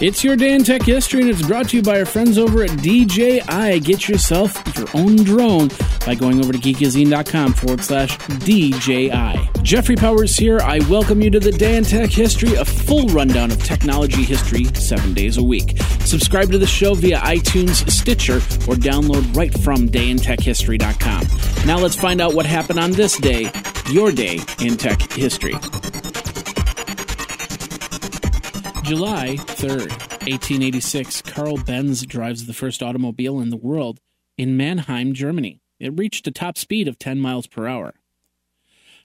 It's your day in tech history, and it's brought to you by our friends over at DJI. Get yourself your own drone by going over to geekazine.com forward slash DJI. Jeffrey Powers here. I welcome you to the Day in Tech History, a full rundown of technology history seven days a week. Subscribe to the show via iTunes, Stitcher, or download right from dayintechhistory.com. Now let's find out what happened on this day, your day in tech history. July 3rd, 1886, Carl Benz drives the first automobile in the world in Mannheim, Germany. It reached a top speed of 10 miles per hour.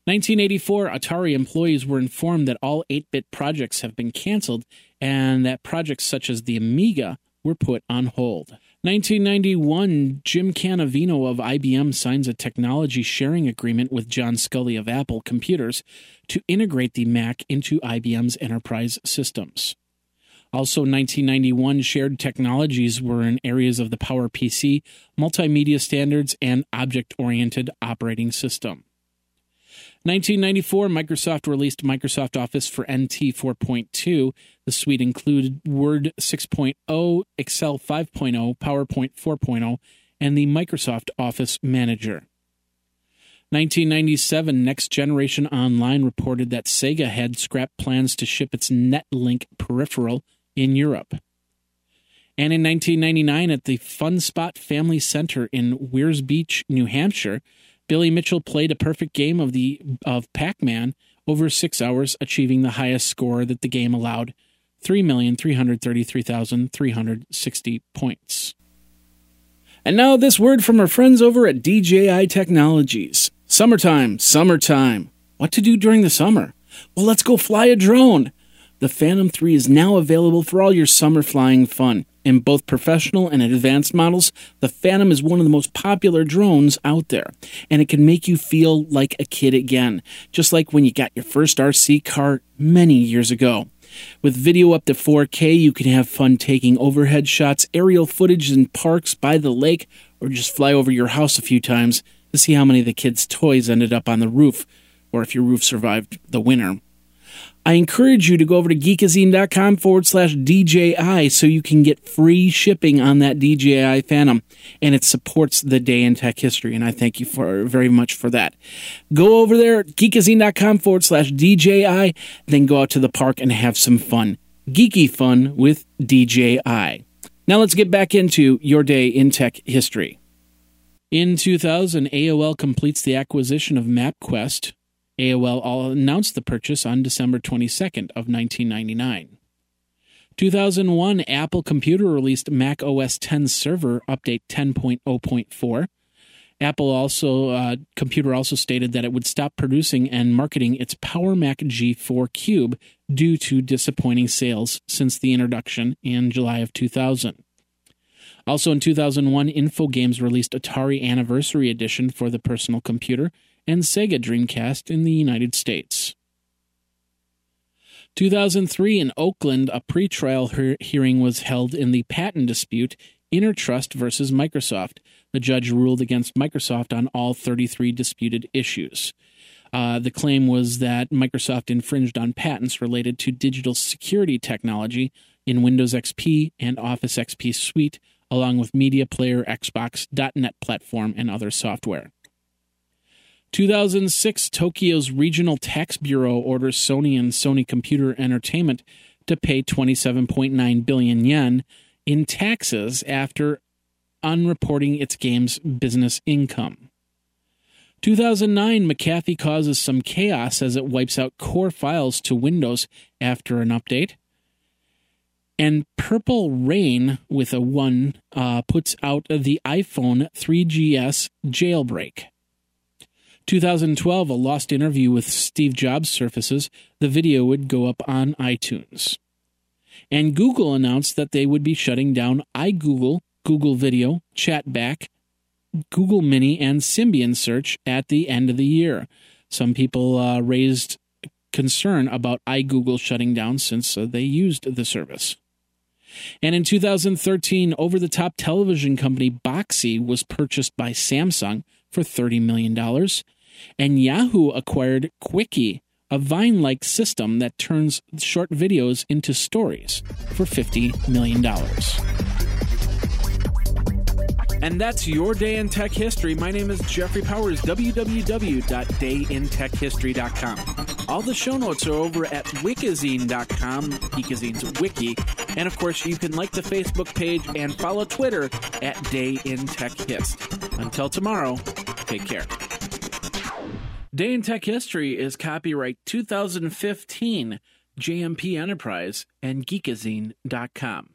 1984, Atari employees were informed that all 8 bit projects have been canceled and that projects such as the Amiga were put on hold. 1991, Jim Cannavino of IBM signs a technology sharing agreement with John Sculley of Apple Computers to integrate the Mac into IBM's enterprise systems. Also, 1991, shared technologies were in areas of the PowerPC, multimedia standards, and object oriented operating system. 1994, Microsoft released Microsoft Office for NT 4.2. The suite included Word 6.0, Excel 5.0, PowerPoint 4.0, and the Microsoft Office Manager. 1997, Next Generation Online reported that Sega had scrapped plans to ship its NetLink peripheral in Europe. And in 1999, at the Fun Spot Family Center in Weirs Beach, New Hampshire, Billy Mitchell played a perfect game of the of Pac-Man over 6 hours, achieving the highest score that the game allowed, 3,333,360 points. And now this word from our friends over at DJI Technologies. Summertime, summertime. What to do during the summer? Well, let's go fly a drone. The Phantom 3 is now available for all your summer flying fun. In both professional and advanced models, the Phantom is one of the most popular drones out there, and it can make you feel like a kid again, just like when you got your first RC car many years ago. With video up to 4K, you can have fun taking overhead shots, aerial footage in parks, by the lake, or just fly over your house a few times to see how many of the kids' toys ended up on the roof, or if your roof survived the winter. I encourage you to go over to geekazine.com forward slash DJI so you can get free shipping on that DJI Phantom. And it supports the day in tech history. And I thank you for very much for that. Go over there, geekazine.com forward slash DJI, then go out to the park and have some fun. Geeky fun with DJI. Now let's get back into your day in tech history. In 2000, AOL completes the acquisition of MapQuest, AOL announced the purchase on December 22nd of 1999. 2001 Apple Computer released Mac OS 10 Server Update 10.0.4. Apple also uh, Computer also stated that it would stop producing and marketing its Power Mac G4 Cube due to disappointing sales since the introduction in July of 2000. Also in 2001, Infogames released Atari Anniversary Edition for the personal computer and Sega Dreamcast in the United States. 2003 in Oakland, a pretrial he- hearing was held in the patent dispute Intertrust versus Microsoft. The judge ruled against Microsoft on all 33 disputed issues. Uh, the claim was that Microsoft infringed on patents related to digital security technology in Windows XP and Office XP Suite, along with Media Player, Xbox, .NET platform, and other software. 2006, Tokyo's Regional Tax Bureau orders Sony and Sony Computer Entertainment to pay 27.9 billion yen in taxes after unreporting its game's business income. 2009, McAfee causes some chaos as it wipes out core files to Windows after an update. And Purple Rain with a 1 uh, puts out the iPhone 3GS jailbreak. 2012, a lost interview with Steve Jobs surfaces. The video would go up on iTunes. And Google announced that they would be shutting down iGoogle, Google Video, Chatback, Google Mini, and Symbian Search at the end of the year. Some people uh, raised concern about iGoogle shutting down since uh, they used the service. And in 2013, over the top television company Boxee was purchased by Samsung for $30 million and Yahoo acquired Qwiki, a Vine like system that turns short videos into stories for $50 million. And that's your day in tech history. My name is Jeffrey Powers, www.dayintechhistory.com. All the show notes are over at wikizine.com, Geekazine's wiki. And of course, you can like the Facebook page and follow Twitter at Day in Tech Hist. Until tomorrow, take care. Day in Tech History is copyright 2015 JMP Enterprise and Geekazine.com.